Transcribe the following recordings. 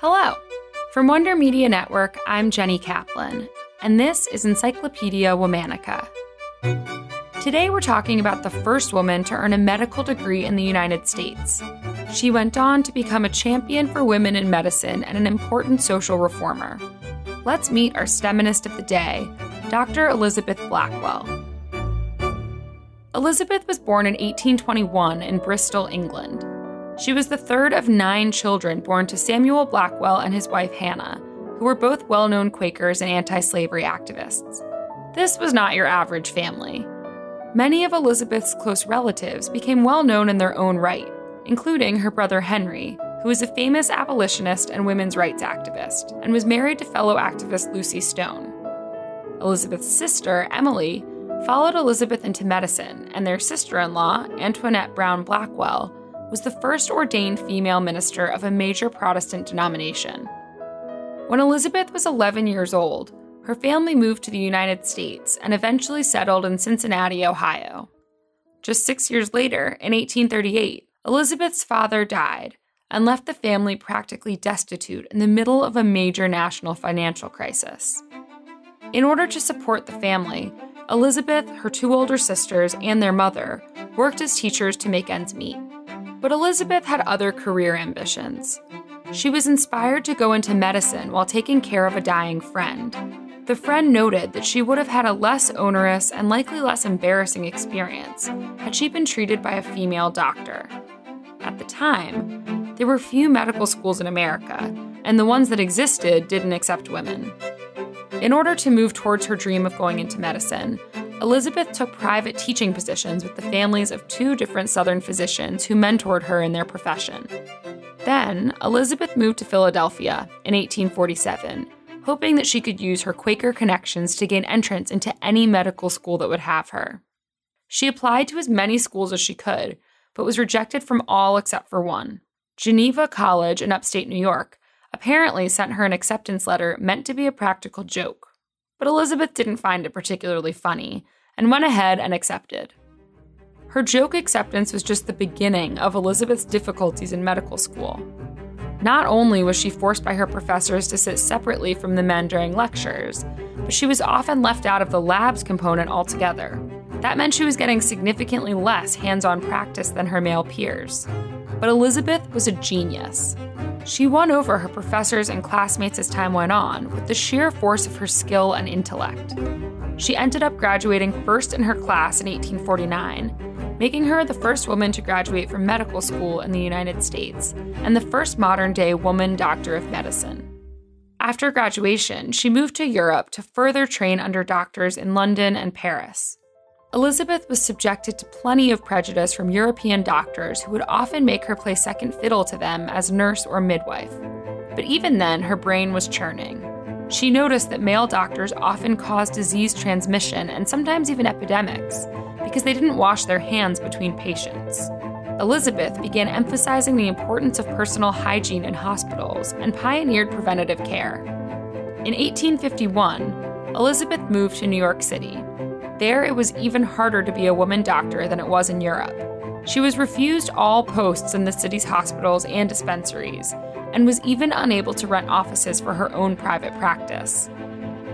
Hello. From Wonder Media Network, I'm Jenny Kaplan, and this is Encyclopedia Womannica. Today we're talking about the first woman to earn a medical degree in the United States. She went on to become a champion for women in medicine and an important social reformer. Let's meet our STEMinist of the day, Dr. Elizabeth Blackwell. Elizabeth was born in 1821 in Bristol, England. She was the third of nine children born to Samuel Blackwell and his wife Hannah, who were both well known Quakers and anti slavery activists. This was not your average family. Many of Elizabeth's close relatives became well known in their own right, including her brother Henry, who was a famous abolitionist and women's rights activist, and was married to fellow activist Lucy Stone. Elizabeth's sister, Emily, followed Elizabeth into medicine, and their sister in law, Antoinette Brown Blackwell, was the first ordained female minister of a major Protestant denomination. When Elizabeth was 11 years old, her family moved to the United States and eventually settled in Cincinnati, Ohio. Just six years later, in 1838, Elizabeth's father died and left the family practically destitute in the middle of a major national financial crisis. In order to support the family, Elizabeth, her two older sisters, and their mother worked as teachers to make ends meet. But Elizabeth had other career ambitions. She was inspired to go into medicine while taking care of a dying friend. The friend noted that she would have had a less onerous and likely less embarrassing experience had she been treated by a female doctor. At the time, there were few medical schools in America, and the ones that existed didn't accept women. In order to move towards her dream of going into medicine, Elizabeth took private teaching positions with the families of two different Southern physicians who mentored her in their profession. Then, Elizabeth moved to Philadelphia in 1847, hoping that she could use her Quaker connections to gain entrance into any medical school that would have her. She applied to as many schools as she could, but was rejected from all except for one. Geneva College in upstate New York apparently sent her an acceptance letter meant to be a practical joke but Elizabeth didn't find it particularly funny and went ahead and accepted. Her joke acceptance was just the beginning of Elizabeth's difficulties in medical school. Not only was she forced by her professors to sit separately from the men during lectures, but she was often left out of the labs component altogether. That meant she was getting significantly less hands on practice than her male peers. But Elizabeth was a genius. She won over her professors and classmates as time went on with the sheer force of her skill and intellect. She ended up graduating first in her class in 1849, making her the first woman to graduate from medical school in the United States and the first modern day woman doctor of medicine. After graduation, she moved to Europe to further train under doctors in London and Paris. Elizabeth was subjected to plenty of prejudice from European doctors who would often make her play second fiddle to them as nurse or midwife. But even then, her brain was churning. She noticed that male doctors often caused disease transmission and sometimes even epidemics because they didn't wash their hands between patients. Elizabeth began emphasizing the importance of personal hygiene in hospitals and pioneered preventative care. In 1851, Elizabeth moved to New York City there, it was even harder to be a woman doctor than it was in Europe. She was refused all posts in the city's hospitals and dispensaries, and was even unable to rent offices for her own private practice.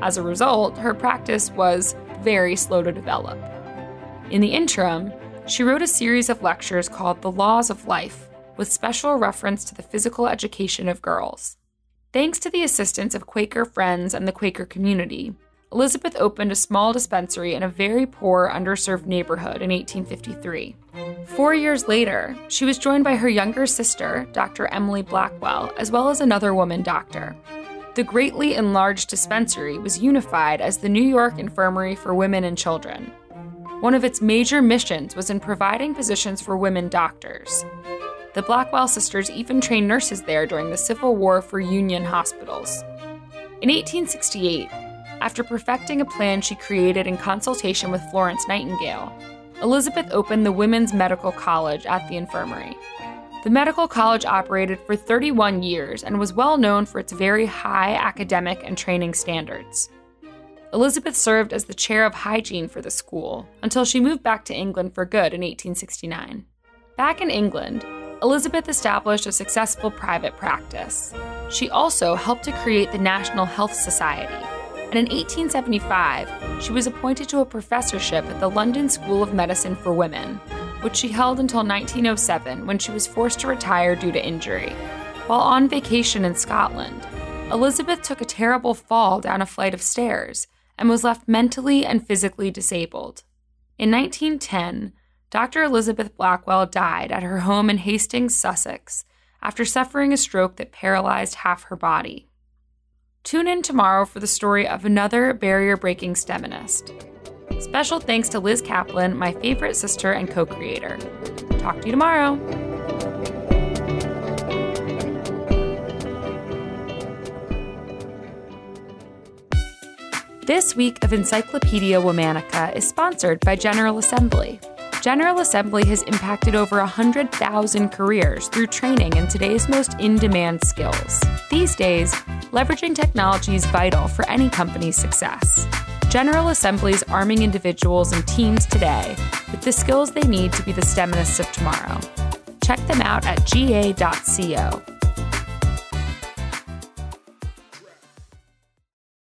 As a result, her practice was very slow to develop. In the interim, she wrote a series of lectures called The Laws of Life, with special reference to the physical education of girls. Thanks to the assistance of Quaker friends and the Quaker community, Elizabeth opened a small dispensary in a very poor, underserved neighborhood in 1853. Four years later, she was joined by her younger sister, Dr. Emily Blackwell, as well as another woman doctor. The greatly enlarged dispensary was unified as the New York Infirmary for Women and Children. One of its major missions was in providing positions for women doctors. The Blackwell sisters even trained nurses there during the Civil War for Union hospitals. In 1868, after perfecting a plan she created in consultation with Florence Nightingale, Elizabeth opened the Women's Medical College at the infirmary. The medical college operated for 31 years and was well known for its very high academic and training standards. Elizabeth served as the chair of hygiene for the school until she moved back to England for good in 1869. Back in England, Elizabeth established a successful private practice. She also helped to create the National Health Society. And in 1875, she was appointed to a professorship at the London School of Medicine for Women, which she held until 1907 when she was forced to retire due to injury. While on vacation in Scotland, Elizabeth took a terrible fall down a flight of stairs and was left mentally and physically disabled. In 1910, Dr. Elizabeth Blackwell died at her home in Hastings, Sussex, after suffering a stroke that paralyzed half her body. Tune in tomorrow for the story of another barrier breaking STEMinist. Special thanks to Liz Kaplan, my favorite sister and co creator. Talk to you tomorrow. This week of Encyclopedia Womannica is sponsored by General Assembly. General Assembly has impacted over 100,000 careers through training in today's most in demand skills. These days, leveraging technology is vital for any company's success. General Assembly is arming individuals and teams today with the skills they need to be the STEMinists of tomorrow. Check them out at ga.co.